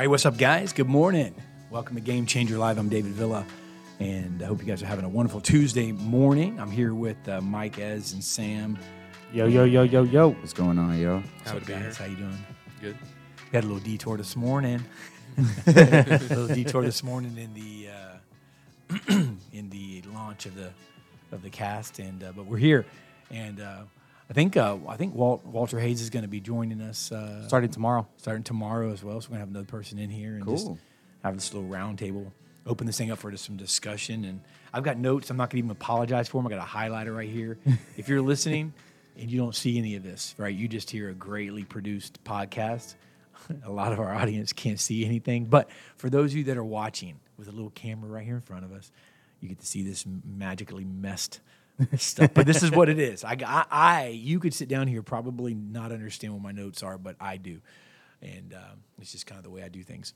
All right, what's up, guys? Good morning. Welcome to Game Changer Live. I'm David Villa, and I hope you guys are having a wonderful Tuesday morning. I'm here with uh, Mike, Ez, and Sam. Yo, yo, yo, yo, yo. What's going on, yo? What's up, guys? How you doing? Good. We had a little detour this morning. a little detour this morning in the uh, in the launch of the of the cast, and uh, but we're here, and uh, I think uh, I think Walt, Walter Hayes is going to be joining us uh, Starting tomorrow. starting tomorrow as well. So we're gonna have another person in here and just Cool. have this little round table, open this thing up for just some discussion. And I've got notes. I'm not gonna even apologize for them. I got a highlighter right here. if you're listening and you don't see any of this, right, you just hear a greatly produced podcast. a lot of our audience can't see anything, but for those of you that are watching with a little camera right here in front of us, you get to see this magically messed stuff. But this is what it is. I, I, I, you could sit down here probably not understand what my notes are, but I do, and um, it's just kind of the way I do things.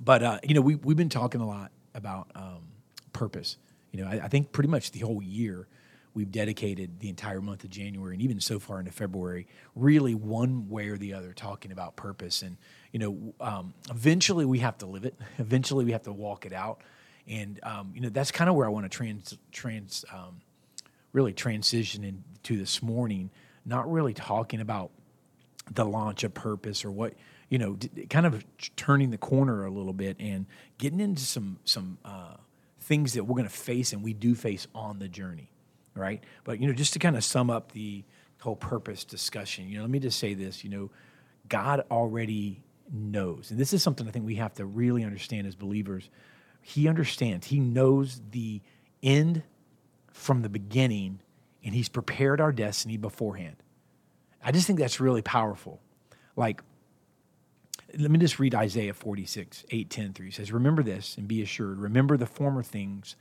But uh, you know, we we've been talking a lot about um, purpose. You know, I, I think pretty much the whole year we've dedicated the entire month of January and even so far into February, really one way or the other, talking about purpose. And you know, um, eventually we have to live it. Eventually we have to walk it out. And um, you know, that's kind of where I want to trans trans um, really transitioning to this morning. Not really talking about the launch of purpose or what you know kind of turning the corner a little bit and getting into some some uh, things that we're going to face and we do face on the journey right? But you know just to kind of sum up the whole purpose discussion you know let me just say this you know god already knows. And this is something i think we have to really understand as believers. He understands. He knows the end from the beginning and he's prepared our destiny beforehand I just think that's really powerful. Like, let me just read Isaiah 46, 8, 10 through. He says, Remember this and be assured. Remember the former things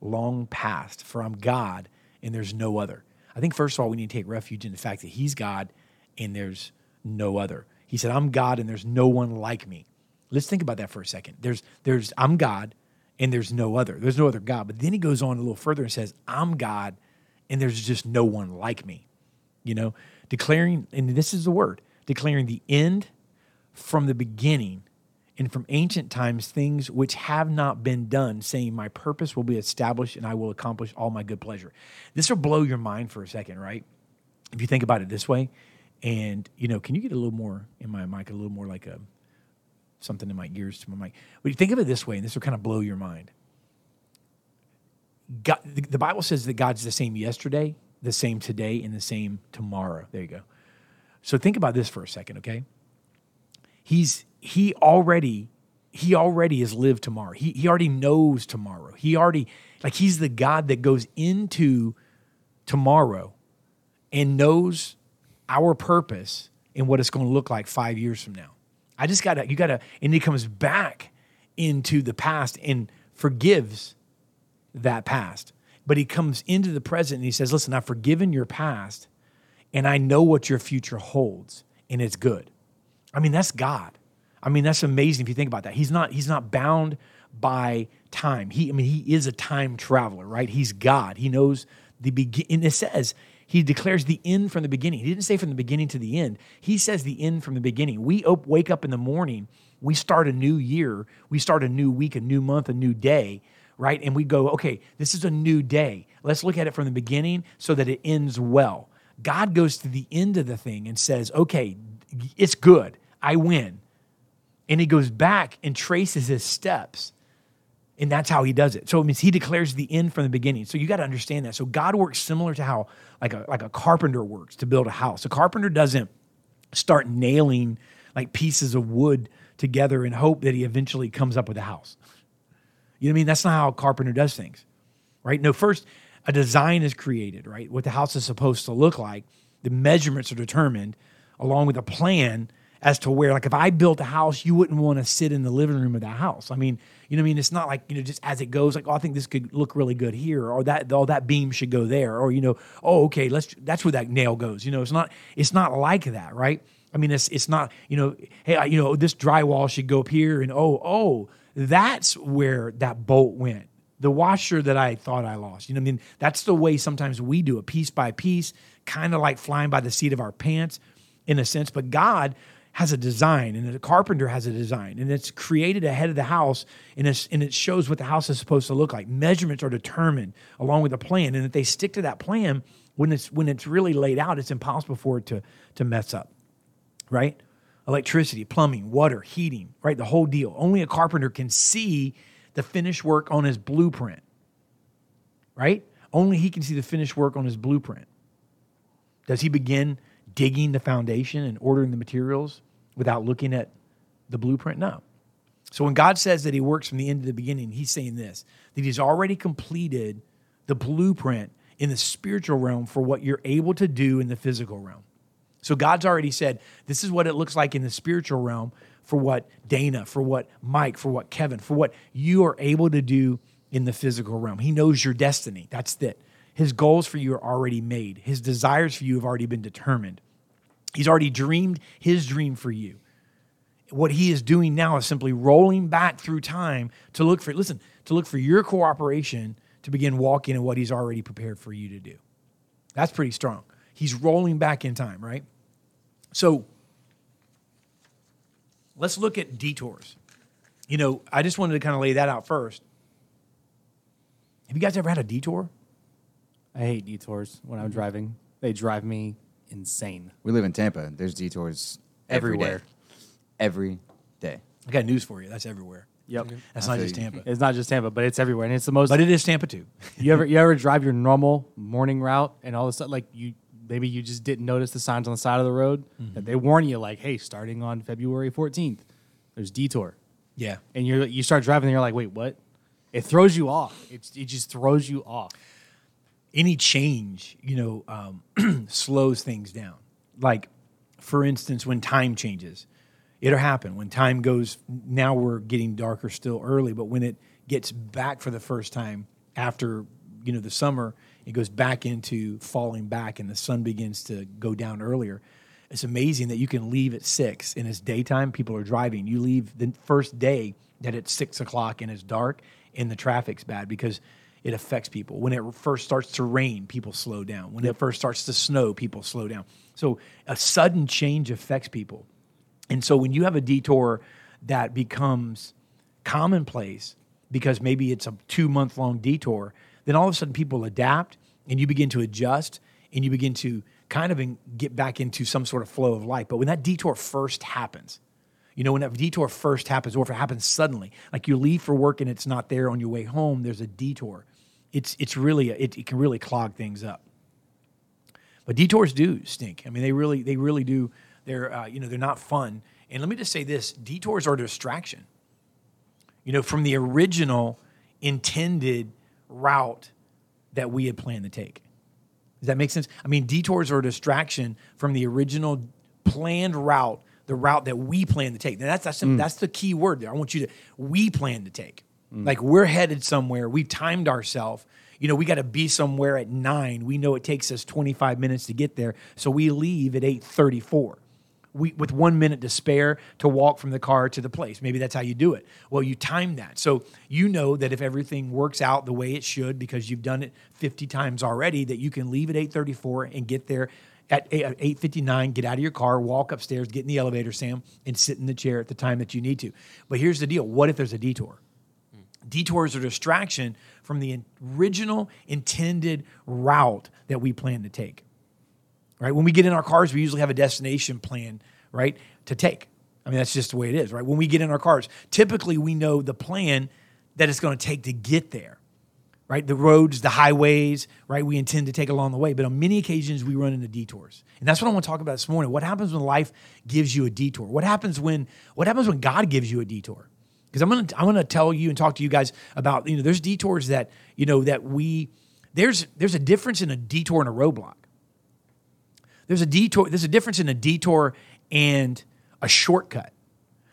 long past, for I'm God and there's no other. I think, first of all, we need to take refuge in the fact that He's God and there's no other. He said, I'm God and there's no one like me. Let's think about that for a second. There's, there's, I'm God and there's no other. There's no other God. But then he goes on a little further and says, I'm God and there's just no one like me you know, declaring, and this is the word, declaring the end from the beginning and from ancient times things which have not been done, saying, My purpose will be established and I will accomplish all my good pleasure. This will blow your mind for a second, right? If you think about it this way, and you know, can you get a little more in my mic, a little more like a something in my ears to my mic? But you think of it this way, and this will kind of blow your mind. God, the, the Bible says that God's the same yesterday, the same today, and the same tomorrow. There you go. So think about this for a second, okay? He's he already he already has lived tomorrow. He he already knows tomorrow. He already like he's the God that goes into tomorrow and knows our purpose and what it's going to look like five years from now. I just gotta you gotta and he comes back into the past and forgives that past. But he comes into the present and he says, Listen, I've forgiven your past and I know what your future holds and it's good. I mean, that's God. I mean, that's amazing if you think about that. He's not, he's not bound by time. He, I mean, he is a time traveler, right? He's God. He knows the begin. And it says, he declares the end from the beginning. He didn't say from the beginning to the end. He says the end from the beginning. We op- wake up in the morning, we start a new year, we start a new week, a new month, a new day right? And we go, okay, this is a new day. Let's look at it from the beginning so that it ends well. God goes to the end of the thing and says, okay, it's good. I win. And he goes back and traces his steps. And that's how he does it. So it means he declares the end from the beginning. So you got to understand that. So God works similar to how like a, like a carpenter works to build a house. A carpenter doesn't start nailing like pieces of wood together and hope that he eventually comes up with a house. You know what I mean? That's not how a carpenter does things, right? No, first a design is created, right? What the house is supposed to look like. The measurements are determined along with a plan as to where, like, if I built a house, you wouldn't want to sit in the living room of that house. I mean, you know I mean? It's not like, you know, just as it goes, like, oh, I think this could look really good here, or that, oh, that beam should go there, or, you know, oh, okay, let's, that's where that nail goes. You know, it's not, it's not like that, right? I mean, it's, it's not, you know, hey, I- you know, this drywall should go up here, and oh, oh, that's where that bolt went. The washer that I thought I lost. You know I mean? That's the way sometimes we do it, piece by piece, kind of like flying by the seat of our pants in a sense. But God has a design and a carpenter has a design and it's created ahead of the house and, and it shows what the house is supposed to look like. Measurements are determined along with a plan and if they stick to that plan when it's when it's really laid out it's impossible for it to to mess up right? Electricity plumbing water heating right? The whole deal. Only a carpenter can see the finished work on his blueprint right? Only he can see the finished work on his blueprint. Does he begin digging the foundation and ordering the materials without looking at the blueprint? No. So when God says that he works from the end to the beginning, he's saying this that he's already completed the blueprint in the spiritual realm for what you're able to do in the physical realm. So God's already said, this is what it looks like in the spiritual realm for what Dana, for what Mike, for what Kevin, for what you are able to do in the physical realm. He knows your destiny. That's it. His goals for you are already made. His desires for you have already been determined. He's already dreamed his dream for you. What he is doing now is simply rolling back through time to look for, listen, to look for your cooperation to begin walking in what he's already prepared for you to do. That's pretty strong. He's rolling back in time, right? So let's look at detours. You know, I just wanted to kind of lay that out first. Have you guys ever had a detour? I hate detours when I'm mm-hmm. driving. They drive me insane. We live in Tampa. There's detours every day. Everywhere. Every day. I got news for you. That's everywhere. Yep. That's I not feel just you. Tampa. It's not just Tampa, but it's everywhere, and it's the most. But it is Tampa too. you ever you ever drive your normal morning route, and all of a sudden, like you maybe you just didn't notice the signs on the side of the road mm-hmm. that they warn you, like, hey, starting on February 14th, there's detour, Yeah. and you are you start driving, and you're like, wait, what? It throws you off. It's, it just throws you off. Any change, you know, um, slows things down. Like, for instance, when time changes, it'll happen. When time goes, now we're getting darker still early, but when it gets back for the first time after, you know, the summer, it goes back into falling back and the sun begins to go down earlier. It's amazing that you can leave at six and it's daytime, people are driving. You leave the first day that it's six o'clock and it's dark and the traffic's bad because it affects people. When it first starts to rain, people slow down. When it first starts to snow, people slow down. So a sudden change affects people. And so when you have a detour that becomes commonplace because maybe it's a two month long detour, then all of a sudden people adapt and you begin to adjust and you begin to kind of get back into some sort of flow of life. But when that detour first happens, you know, when that detour first happens, or if it happens suddenly, like you leave for work and it's not there on your way home, there's a detour. It's it's really it, it can really clog things up. But detours do stink. I mean, they really they really do. They're uh, you know they're not fun. And let me just say this: detours are a distraction. You know, from the original intended route that we had planned to take. Does that make sense? I mean, detours are a distraction from the original planned route, the route that we plan to take. Now, that's that's, mm. that's the key word there. I want you to we plan to take. Mm. Like we're headed somewhere. We've timed ourselves. You know, we got to be somewhere at nine. We know it takes us 25 minutes to get there, so we leave at 8:34. We, with one minute to spare to walk from the car to the place. Maybe that's how you do it. Well, you time that. So you know that if everything works out the way it should, because you've done it 50 times already, that you can leave at 8:34 and get there at 8:59. Uh, get out of your car, walk upstairs, get in the elevator, Sam, and sit in the chair at the time that you need to. But here's the deal: what if there's a detour? Detours are distraction from the original intended route that we plan to take right? When we get in our cars, we usually have a destination plan, right, to take. I mean, that's just the way it is, right? When we get in our cars, typically we know the plan that it's going to take to get there, right? The roads, the highways, right? We intend to take along the way, but on many occasions we run into detours, and that's what I want to talk about this morning. What happens when life gives you a detour? What happens when what happens when God gives you a detour? Because I'm gonna I'm gonna tell you and talk to you guys about you know there's detours that you know that we there's there's a difference in a detour and a roadblock there's a detour there's a difference in a detour and a shortcut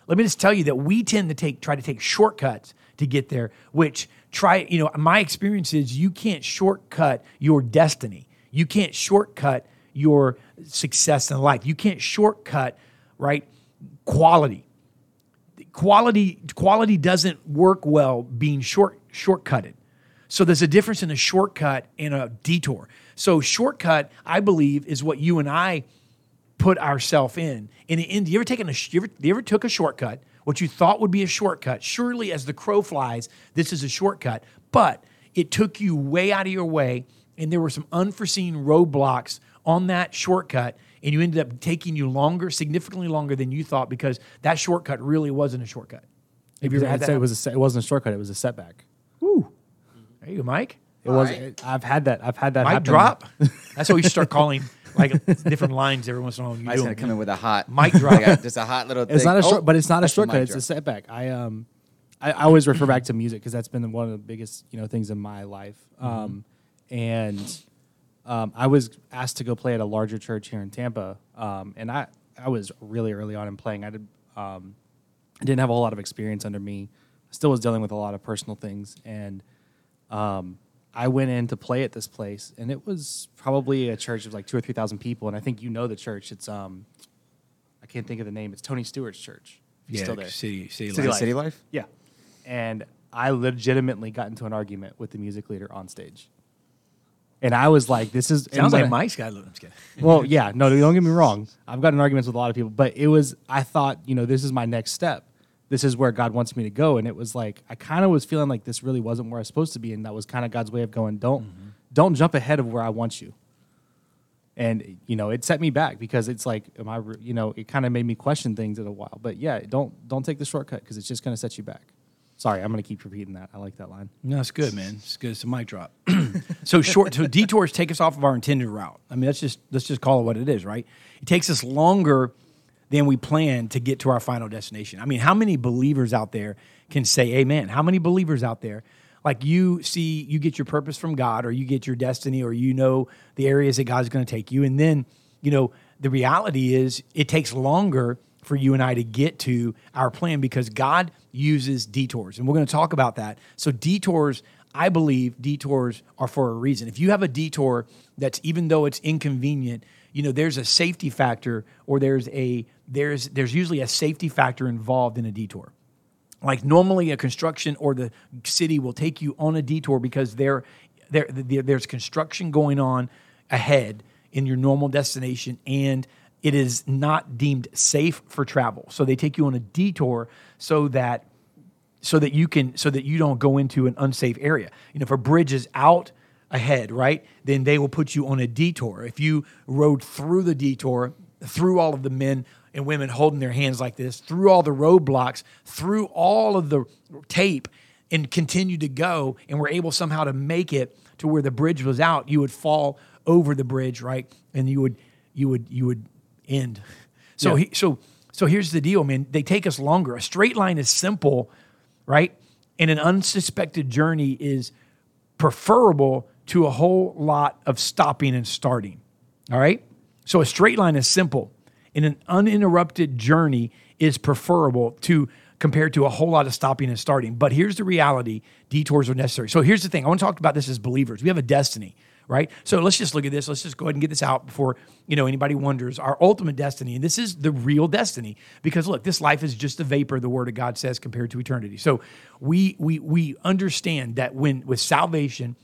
let me just tell you that we tend to take try to take shortcuts to get there which try you know my experience is you can't shortcut your destiny you can't shortcut your success in life you can't shortcut right quality quality quality doesn't work well being short shortcutted so there's a difference in a shortcut and a detour. So shortcut, I believe, is what you and I put ourselves in. In the end, you ever taken a you ever, you ever took a shortcut? What you thought would be a shortcut, surely as the crow flies, this is a shortcut. But it took you way out of your way, and there were some unforeseen roadblocks on that shortcut, and you ended up taking you longer, significantly longer than you thought, because that shortcut really wasn't a shortcut. Have you ever had I'd that? say it was a, it wasn't a shortcut; it was a setback. Woo. There you go, Mike. It was. I've had that. I've had that. Mic happen. drop. That's what we should start calling like different lines every once in a while. when you Mike's gonna come in with a hot Mic drop. like just a hot little. Thing. It's not a Oh, short, but it's not a that's shortcut. mic It's a setback. I um, I, I always refer back to music because that's been one of the biggest you know things in my life. Mm-hmm. Um, and um, I was asked to go play at a larger church here in Tampa. Um, and I I was really early on in playing. I did um, I didn't have a whole lot of experience under me. Still was dealing with a lot of personal things and um, I went in to play at this place, and it was probably a church of like two or three thousand people. And I think you know the church. It's um, I can't think of the name. It's Tony Stewart's church. He's Yeah, still there. city, city, City life. Life. City Life. Yeah, and I legitimately got into an argument with the music leader on stage, and I was like, "This is Sounds and like when- Mike's got. I'm just kidding. well, yeah, no, don't get me wrong. I've gotten arguments with a lot of people, but it was I thought, you know, this is my next step. This is where God wants me to go, and it was like I kind of was feeling like this really wasn't where I was supposed to be, and that was kind of God's way of going, don't, mm-hmm. don't jump ahead of where I want you. And you know, it set me back because it's like, am I, you know, it kind of made me question things in a while. But yeah, don't don't take the shortcut because it's just going to set you back. Sorry, I'm going to keep repeating that. I like that line. No, it's good, man. It's good. It's a mic drop. so short. So detours take us off of our intended route. I mean, let's just let's just call it what it is, right? It takes us longer than we plan to get to our final destination. I mean, how many believers out there can say Amen? How many believers out there? Like you see, you get your purpose from God, or you get your destiny, or you know the areas that God's going to take you, and then you know the reality is it takes longer for you and I to get to our plan because God uses detours. And we're going to talk about that. So, detours, I believe detours are for a reason. If you have a detour that's even though it's inconvenient, you know, there's a safety factor or there's a there's there's usually a safety factor involved in a detour. Like normally a construction or the city will take you on a detour because there there, there there's construction going on ahead in your normal destination and it is not deemed safe for travel. So they take you on a detour so that so that you can so that you don't go into an unsafe area. You know, if a bridge is out ahead, right, then they will put you on a detour. If you rode through the detour, through all of the men and women holding their hands like this, through all the roadblocks, through all of the tape, and continue to go, and were able somehow to make it to where the bridge was out, you would fall over the bridge, right, and you would you would you would end. So Yeah. he, so so here's the deal, man. They take us longer. A straight line is simple, right? And an unsuspected journey is preferable to a whole lot of stopping and starting. All right? So a straight line is simple. And an uninterrupted journey is preferable to compared to a whole lot of stopping and starting. But here's the reality, detours are necessary. So here's the thing. I want to talk about this as believers. We have a destiny, right? So let's just look at this. Let's just go ahead and get this out before, you know, anybody wonders. Our ultimate destiny, and this is the real destiny because look, this life is just a vapor the word of God says compared to eternity. So we we we understand that when with salvation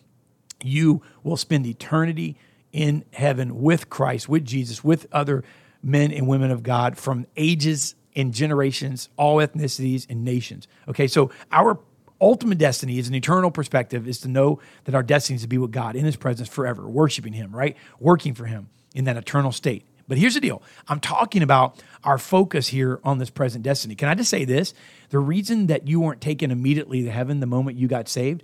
you will spend eternity in heaven with Christ, with Jesus, with other men and women of God from ages and generations, all ethnicities and nations. Okay, so our ultimate destiny is an eternal perspective is to know that our destiny is to be with God in his presence forever, worshiping him, right? Working for him in that eternal state. But here's the deal. I'm talking about our focus here on this present destiny. Can I just say this? The reason that you weren't taken immediately to heaven the moment you got saved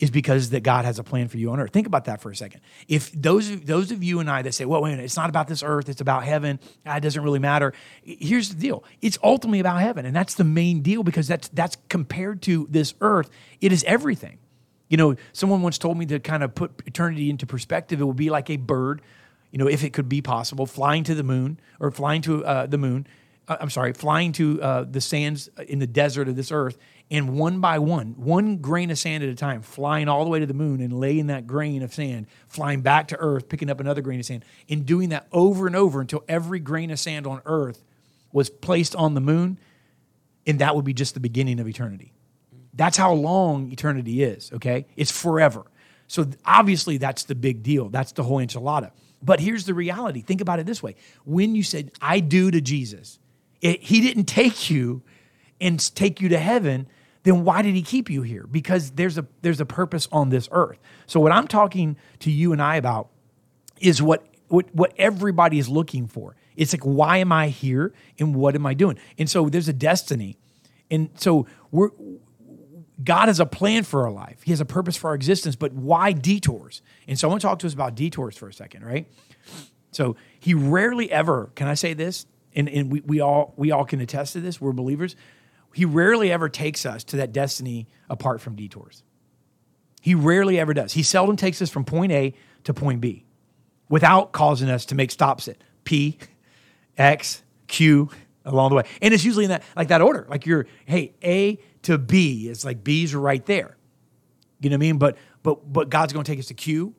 is because that God has a plan for you on earth. Think about that for a second. If those those of you and I that say, "Well, wait a minute, it's not about this earth; it's about heaven," ah, it doesn't really matter. Here's the deal: it's ultimately about heaven, and that's the main deal because that's that's compared to this earth, it is everything. You know, someone once told me to kind of put eternity into perspective. It would be like a bird, you know, if it could be possible, flying to the moon or flying to uh, the moon. Uh, I'm sorry, flying to uh, the sands in the desert of this earth, and one by one, one grain of sand at a time, flying all the way to the moon and laying that grain of sand, flying back to earth, picking up another grain of sand, and doing that over and over until every grain of sand on earth was placed on the moon, and that would be just the beginning of eternity. That's how long eternity is, okay? It's forever. So obviously that's the big deal. That's the whole enchilada. But here's the reality. Think about it this way. When you said, I do to Jesus, it, he didn't take you and take you to heaven, then why did he keep you here? Because there's a there's a purpose on this earth. So what I'm talking to you and I about is what what what everybody is looking for. It's like why am I here and what am I doing? And so there's a destiny. And so we're God has a plan for our life. He has a purpose for our existence, but why detours? And so I want to talk to us about detours for a second, right? So he rarely ever, can I say this? And, and we, we all we all can attest to this, we're believers. He rarely ever takes us to that destiny apart from detours. He rarely ever does. He seldom takes us from point A to point B without causing us to make stops at P, X, Q along the way. And it's usually in that like that order. Like you're, hey, A to B. It's like B's are right there. You know what I mean? But but but God's going to take us to Q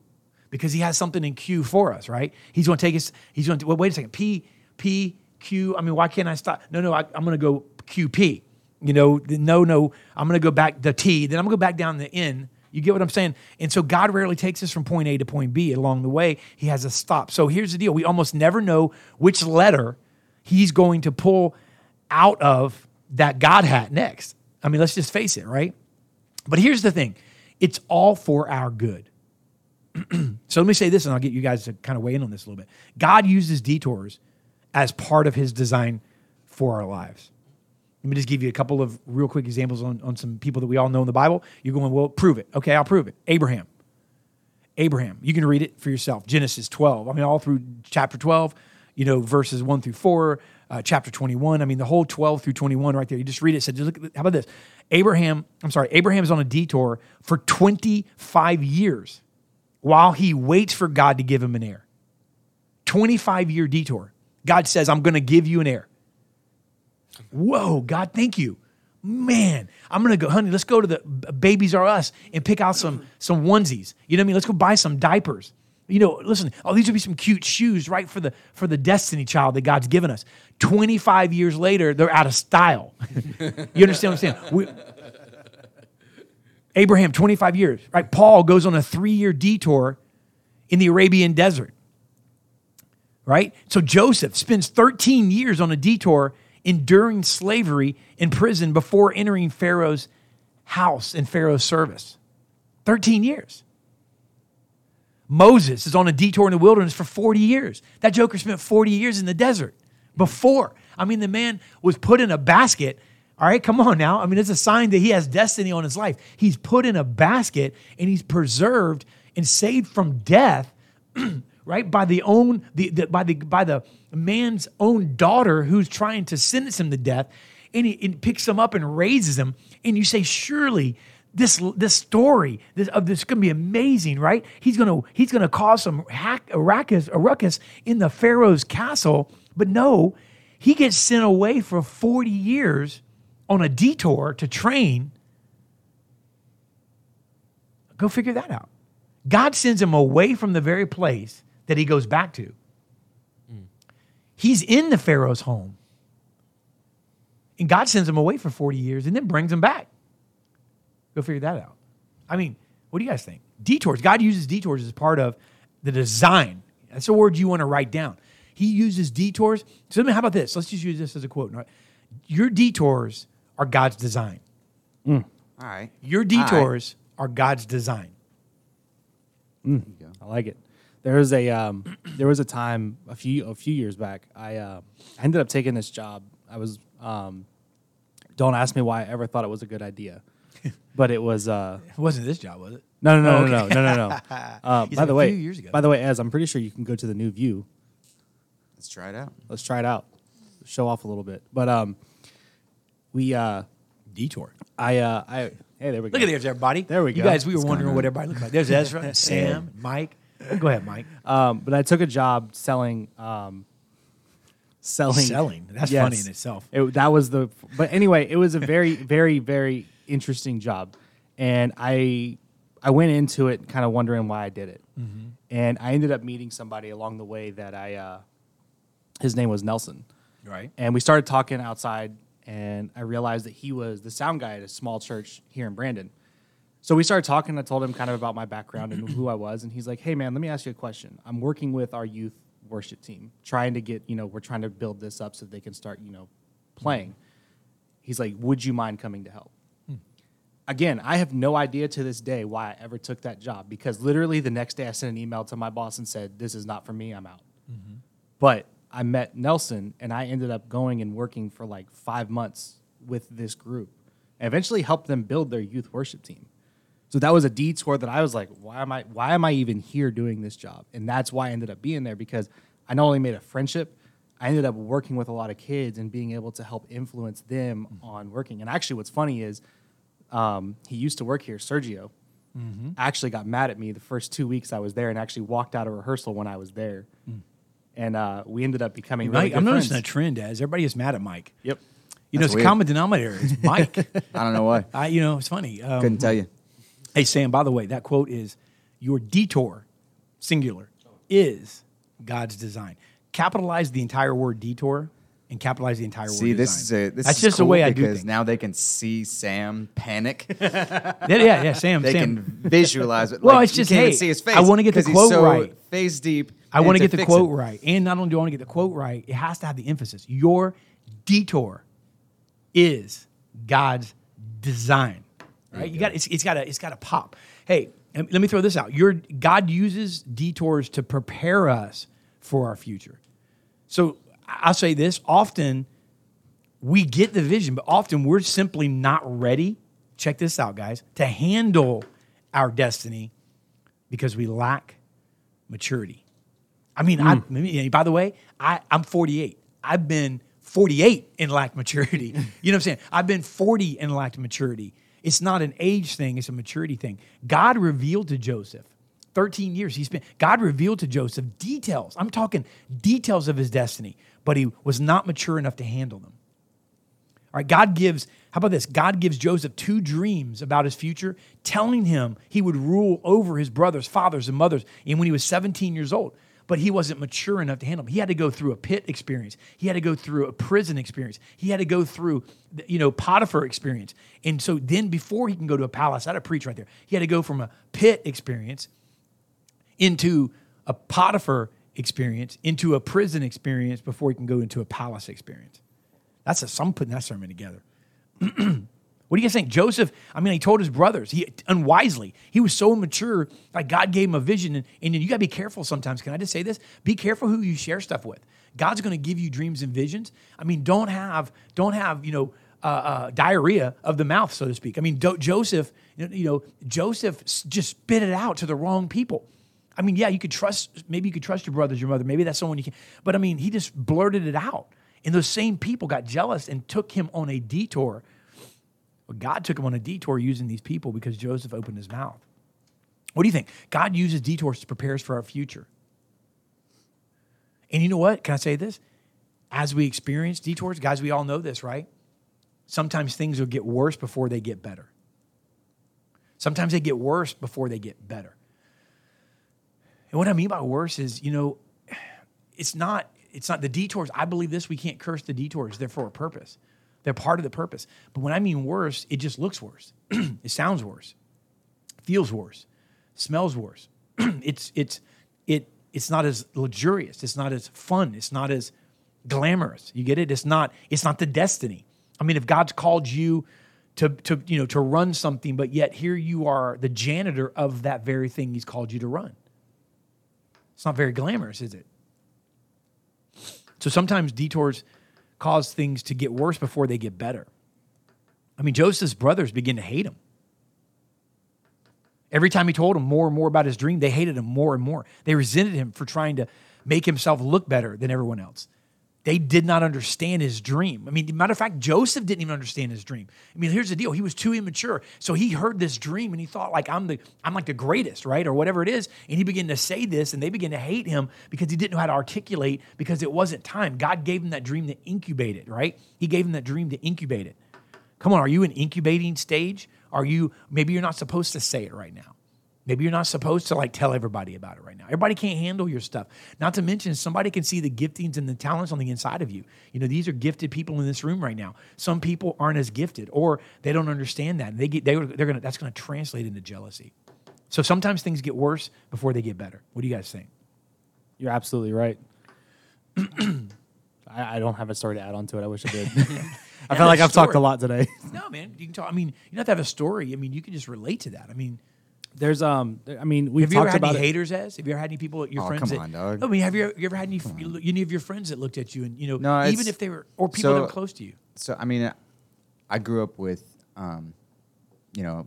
because He has something in Q for us, right? He's going to take us. He's to well, wait a second. P P Q. I mean, why can't I stop? No, no. I, I'm going to go QP. You know, no, no. I'm going to go back the T. Then I'm going to go back down the N. You get what I'm saying? And so God rarely takes us from point A to point B. Along the way, He has a stop. So here's the deal: we almost never know which letter He's going to pull out of that God hat next. I mean, let's just face it, right? But here's the thing it's all for our good. so let me say this, and I'll get you guys to kind of weigh in on this a little bit. God uses detours as part of his design for our lives. Let me just give you a couple of real quick examples on, on some people that we all know in the Bible. You're going, well, prove it. Okay, I'll prove it. Abraham. Abraham. You can read it for yourself. Genesis 12. I mean, all through chapter 12, you know, verses 1 through 4, uh, chapter 21. I mean, the whole 12 through 21 right there. You just read it. said, look, how about this? Abraham, I'm sorry, Abraham is on a detour for 25 years while he waits for God to give him an heir. 25 year detour. God says, I'm going to give you an heir. Whoa, God, thank you. Man, I'm gonna go, honey. Let's go to the Babies R Us and pick out some some onesies. You know what I mean? Let's go buy some diapers. You know, listen. Oh, these would be some cute shoes, right for the for the destiny child that God's given us. 25 years later, they're out of style. you understand what I'm saying? We, Abraham, 25 years, right? Paul goes on a three year detour in the Arabian desert right? So Joseph spends 13 years on a detour enduring slavery in prison before entering Pharaoh's house and Pharaoh's service. 13 years. Moses is on a detour in the wilderness for 40 years. That joker spent 40 years in the desert before. I mean, the man was put in a basket. All right, come on now. I mean, it's a sign that he has destiny on his life. He's put in a basket and he's preserved and saved from death right? By the own the, the by the by the man's own daughter who's trying to sentence him to death and he and picks him up and raises him and you say surely this this story this of this is going to be amazing right? He's going to he's going to cause some hack a ruckus a ruckus in the pharaoh's castle but no he gets sent away for 40 years on a detour to train. Go figure that out. God sends him away from the very place that he goes back to. He's in the Pharaoh's home. And God sends him away for 40 years and then brings him back. Go figure that out. I mean, what do you guys think? Detours. God uses detours as part of the design. That's a word you want to write down. He uses detours. So me, how about this? Let's just use this as a quote. Your detours are God's design. All right. Your detours are God's design. Mm. Mm. I like it. There was a um, there was a time a few a few years back. I uh, I ended up taking this job. I was um, don't ask me why I ever thought it was a good idea, but it was uh, It wasn't this job, was it? no no no Oh, no okay. no no no. no. Uh, by like, the "A way, few years ago." by the way, as I'm pretty sure you can go to the new view. Let's try it out. Let's try it out. Show off a little bit, but um, we uh, Detour. I uh, I hey there we go. Look at there's everybody. There we go. You go. guys, we were What's wondering what everybody looked like. There's Ezra, Sam, Mike. Go ahead, Mike. Um, but I took a job selling um, selling Selling. That's Yes. funny in itself. It, that was the. But anyway, it was a very, very, very interesting job, and I I went into it kind of wondering why I did it, Mm-hmm. and I ended up meeting somebody along the way that I. Uh, his name was Nelson, Right. and we started talking outside, and I realized that he was the sound guy at a small church here in Brandon. So we started talking. I told him kind of about my background and who I was, and he's like, "Hey, man, let me ask you a question. I'm working with our youth worship team, trying to get you know, we're trying to build this up so they can start you know, playing." He's like, "Would you mind coming to help?" Hmm. Again, I have no idea to this day why I ever took that job because literally the next day I sent an email to my boss and said, "This is not for me. I'm out." Mm-hmm. But I met Nelson and I ended up going and working for like five months with this group and eventually helped them build their youth worship team. So that was a detour that I was like, why am I why am I even here doing this job? And that's why I ended up being there because I not only made a friendship, I ended up working with a lot of kids and being able to help influence them on working. And actually what's funny is um, he used to work here, Sergio. Actually got mad at me the first two weeks I was there and actually walked out of rehearsal when I was there. And uh, we ended up becoming really Mike, good I'm noticing a trend as everybody is mad at Mike. Yep. You know, That's it's a common denominator. It's Mike. I don't know why. I, you know, it's funny. Um, Couldn't tell you. Hey, Sam, by the way, that quote is Your detour, singular, is God's design. Capitalize the entire word detour and capitalize the entire See, word this is design. a this That's is just the way I do because now they can see Sam panic. yeah, yeah, yeah, Sam. They Sam. can visualize it. Well, Like, it's just, can't hey, see his face I wanna get the quote so right. Face deep. I want to get the quote right. And not only do I want to get the quote right, it has to have the emphasis. Your detour is God's design. Right? You, got it's, it's got to it's got to pop. Hey, let me throw this out. Your God uses detours to prepare us for our future. So I'll say this, often we get the vision, but often we're simply not ready. Check this out, guys, to handle our destiny because we lack maturity. I mean, I, Hmm. I- by the way, I, I'm 48. I've been 48 and lacked maturity. you know what I'm saying? I've been 40 and lacked maturity. It's not an age thing, it's a maturity thing. God revealed to Joseph, 13 years he spent, God revealed to Joseph details. I'm talking details of his destiny, but he was not mature enough to handle them. All right, God gives, how about this? God gives Joseph two dreams about his future, telling him he would rule over his brothers, fathers, and mothers, and when he was 17 years old. But he wasn't mature enough to handle them. He had to go through a pit experience. He had to go through a prison experience. He had to go through, you know, Potiphar experience. And so then before he can go to a palace, I had to preach right there. He had to go from a pit experience into a Potiphar experience, into a prison experience before he can go into a palace experience. That's a, I'm putting that sermon together. what do you guys think? Joseph, I mean, he told his brothers, he unwisely, he was so immature, like God gave him a vision. And, you got to be careful sometimes. Can I just say this? Be careful who you share stuff with. God's going to give you dreams and visions. I mean, don't have, don't have, you know, uh, uh, diarrhea of the mouth, so to speak. I mean, Do- Joseph, you know, Joseph just spit it out to the wrong people. I mean, yeah, you could trust, maybe you could trust your brothers, your mother. Maybe that's someone you can, but I mean, he just blurted it out. And those same people got jealous and took him on a detour. Well, God took him on a detour using these people because Joseph opened his mouth. What do you think? God uses detours to prepare us for our future. And you know what? Can I say this? As we experience detours, guys, we all know this, right? Sometimes things will get worse before they get better. Sometimes they get worse before they get better. And what I mean by worse is, you know, it's not it's not the detours. I believe this. We can't curse the detours. They're for a purpose. They're part of the purpose. But when I mean worse, it just looks worse. it sounds worse. Feels worse. Smells worse. it's it's it it's not as luxurious. It's not as fun. It's not as glamorous. You get it? It's not it's not the destiny. I mean, if God's called you to to you know to run something, but yet here you are the janitor of that very thing He's called you to run. It's not very glamorous, is it? So sometimes detours cause things to get worse before they get better. I mean, Joseph's brothers begin to hate him. Every time he told them more and more about his dream, they hated him more and more. They resented him for trying to make himself look better than everyone else. They did not understand his dream. I mean, matter of fact, Joseph didn't even understand his dream. I mean, here's the deal: he was too immature, so he heard this dream and he thought, like, I'm the, I'm like the greatest, right, or whatever it is. And he began to say this, and they began to hate him because he didn't know how to articulate because it wasn't time. God gave him that dream to incubate it, right? He gave him that dream to incubate it. Come on, are you in incubating stage? Are you maybe you're not supposed to say it right now? Maybe you're not supposed to like tell everybody about it right now. Everybody can't handle your stuff. Not to mention, somebody can see the giftings and the talents on the inside of you. You know, these are gifted people in this room right now. Some people aren't as gifted, or they don't understand that. And they get they, they're gonna that's gonna translate into jealousy. So sometimes things get worse before they get better. What do you guys think? You're absolutely right. I, I don't have a story to add on to it. I wish I did. I feel like I've talked a lot today. No, man. You can talk. I mean, you don't have to have a story. I mean, you can just relate to that. I mean, There's um, I mean, we've have you ever talked had about any it. haters? As have you ever had any people, your Oh, friends? come that, on, dog. I mean, have you, you ever had any, any of your friends that looked at you and you know, No, even if they were or people that were close to you? So I mean, I grew up with, um, you know,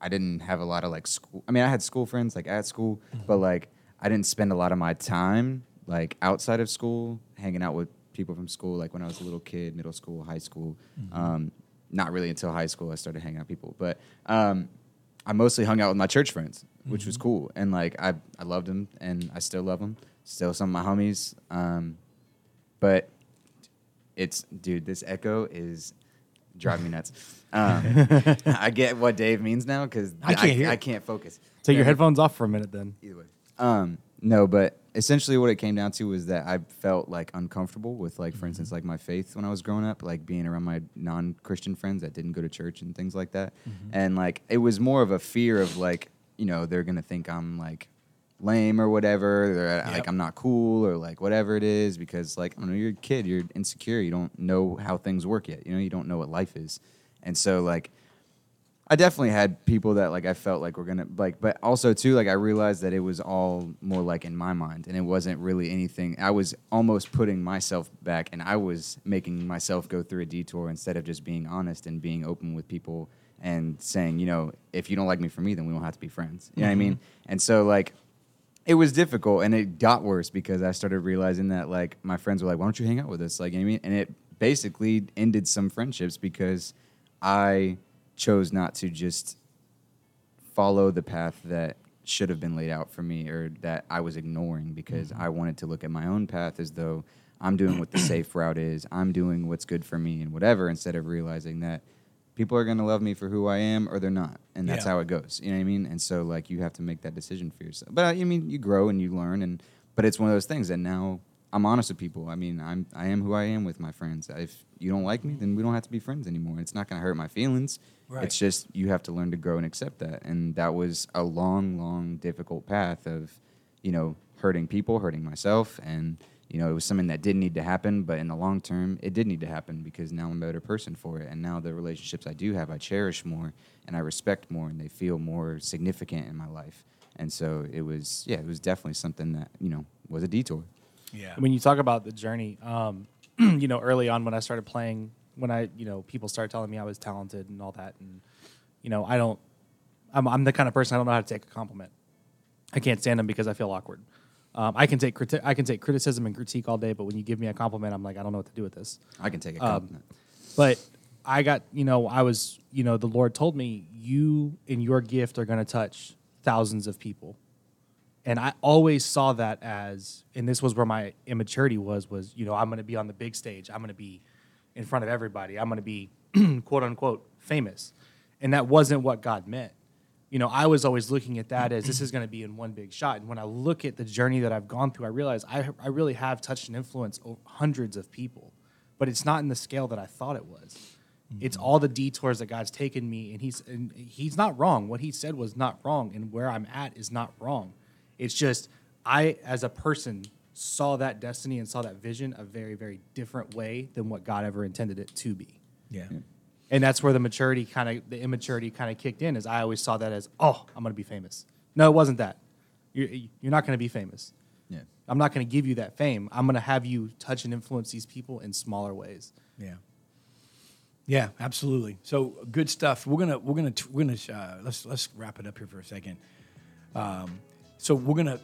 I didn't have a lot of like school. I mean, I had school friends like at school, Mm-hmm. but like I didn't spend a lot of my time like outside of school, hanging out with people from school. Like when I was a little kid, middle school, high school. Mm-hmm. Um, not really until high school I started hanging out with people, but um, I mostly hung out with my church friends, which was Mm-hmm. cool. And like I, I loved them, and I still love them. Still some of my homies. Um, but it's dude, this echo is driving me nuts. Um, I get what Dave means now because I can't hear I can't focus. Take your headphones off for a minute, then. Either way. Um, no, but essentially what it came down to was that I felt like uncomfortable with like, for instance, mm-hmm. like my faith when I was growing up, like being around my non-Christian friends that didn't go to church and things like that. Mm-hmm. And like, it was more of a fear of like, you know, they're going to think I'm like lame or whatever, or uh, Yep. like I'm not cool or like whatever it is because like, I don't know, you're a kid, you're insecure, you don't know how things work yet. You know, you don't know what life is. And so like, I definitely had people that like I felt like were gonna like, but also too like I realized that it was all more like in my mind, and it wasn't really anything. I was almost putting myself back, and I was making myself go through a detour instead of just being honest and being open with people and saying, you know, if you don't like me for me, then we don't have to be friends. You know what I mean? Mm-hmm. And so like it was difficult and it got worse because I started realizing that like my friends were like, why don't you hang out with us? Like, you know what I mean? And it basically ended some friendships because I chose not to just follow the path that should have been laid out for me or that I was ignoring because mm-hmm. I wanted to look at my own path as though I'm doing what the safe route is. I'm doing what's good for me and whatever instead of realizing that people are going to love me for who I am or they're not. And that's Yeah. how it goes. You know what I mean? And so like you have to make that decision for yourself. But uh, I mean, you grow and you learn and but it's one of those things And now I'm honest with people. I mean, I'm I am who I am with my friends. If you don't like me, then we don't have to be friends anymore. It's not going to hurt my feelings. Right. It's just you have to learn to grow and accept that. And that was a long, long, difficult path of, you know, hurting people, hurting myself, and you know, it was something that didn't need to happen. But in the long term, it did need to happen because now I'm a better person for it. And now the relationships I do have, I cherish more and I respect more, and they feel more significant in my life. And so it was, yeah, it was definitely something that you know was a detour. Yeah. when you talk about the journey, um, you know, early on when I started playing, when I, you know, people started telling me I was talented and all that, and you know, I don't, I'm, I'm the kind of person I don't know how to take a compliment. I can't stand them because I feel awkward. Um, I can take criti- I can take criticism and critique all day, but when you give me a compliment, I'm like, I don't know what to do with this. I can take a Um, compliment. But I got, you know, I was, you know, the Lord told me, you and your gift are going to touch thousands of people. And I always saw that as, and this was where my immaturity was, was, you know, I'm going to be on the big stage. I'm going to be in front of everybody. I'm going to be, quote unquote, famous. And that wasn't what God meant. You know, I was always looking at that as this is going to be in one big shot. And when I look at the journey that I've gone through, I realize I, I really have touched and influenced hundreds of people, but it's not in the scale that I thought it was. It's mm-hmm. all the detours that God's taken me, and he's and he's not wrong. What he said was not wrong, and where I'm at is not wrong. It's just I, as a person, saw that destiny and saw that vision a very, very different way than what God ever intended it to be. yeah. And that's where the maturity kind of, the immaturity kind of kicked in. Is I always saw that as, oh, I'm going to be famous. No, it wasn't that. You're, you're not going to be famous. Yeah. I'm not going to give you that fame. I'm going to have you touch and influence these people in smaller ways. Yeah. Yeah, absolutely. So good stuff. We're gonna we're gonna we're gonna uh, let's let's wrap it up here for a second. Um, so we're gonna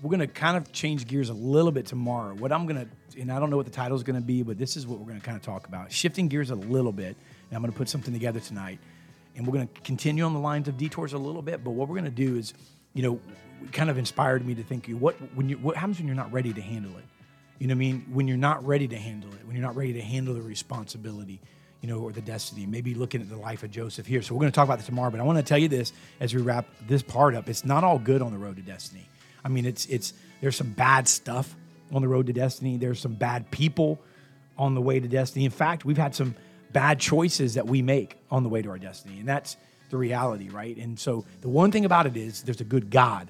we're gonna kind of change gears a little bit tomorrow. What I'm gonna and I don't know what the title is gonna be, but this is what we're gonna kind of talk about. Shifting gears a little bit, and I'm gonna put something together tonight, and we're gonna continue on the lines of detours a little bit. But what we're gonna do is, you know, kind of inspired me to think what when you what happens when you're not ready to handle it. You know what I mean? When you're not ready to handle it, when you're not ready to handle the responsibility, you know, or the destiny. Maybe looking at the life of Joseph here. So we're going to talk about this tomorrow. But I want to tell you this as we wrap this part up. It's not all good on the road to destiny. I mean, it's it's there's some bad stuff on the road to destiny. There's some bad people on the way to destiny. In fact, we've had some bad choices that we make on the way to our destiny, and that's the reality, right? And so the one thing about it is there's a good God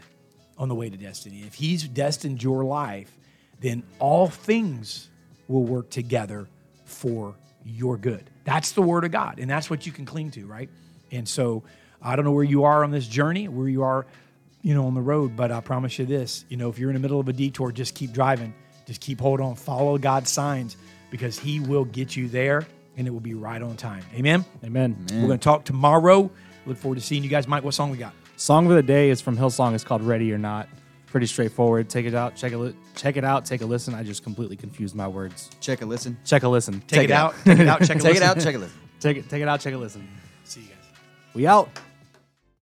on the way to destiny. If He's destined your life, then all things will work together for your good. That's the word of God, and that's what you can cling to, right? And so I don't know where you are on this journey, where you are, you know, on the road, but I promise you this, you know, if you're in the middle of a detour, just keep driving, just keep holding on, follow God's signs because he will get you there and it will be right on time. Amen. Amen. We're going to talk tomorrow. Look forward to seeing you guys. Mike, what song we got? Song of the day is from Hillsong. It's called "Ready or Not." Pretty straightforward. Take it out. Check it. Li- check it out. Take a listen. I just completely confused my words. Check a listen. Check a listen. Take, it, out. Take it out. Check it, Take it listen. out. Check a listen. Take it. Take it out. Check a listen. See you guys. We out.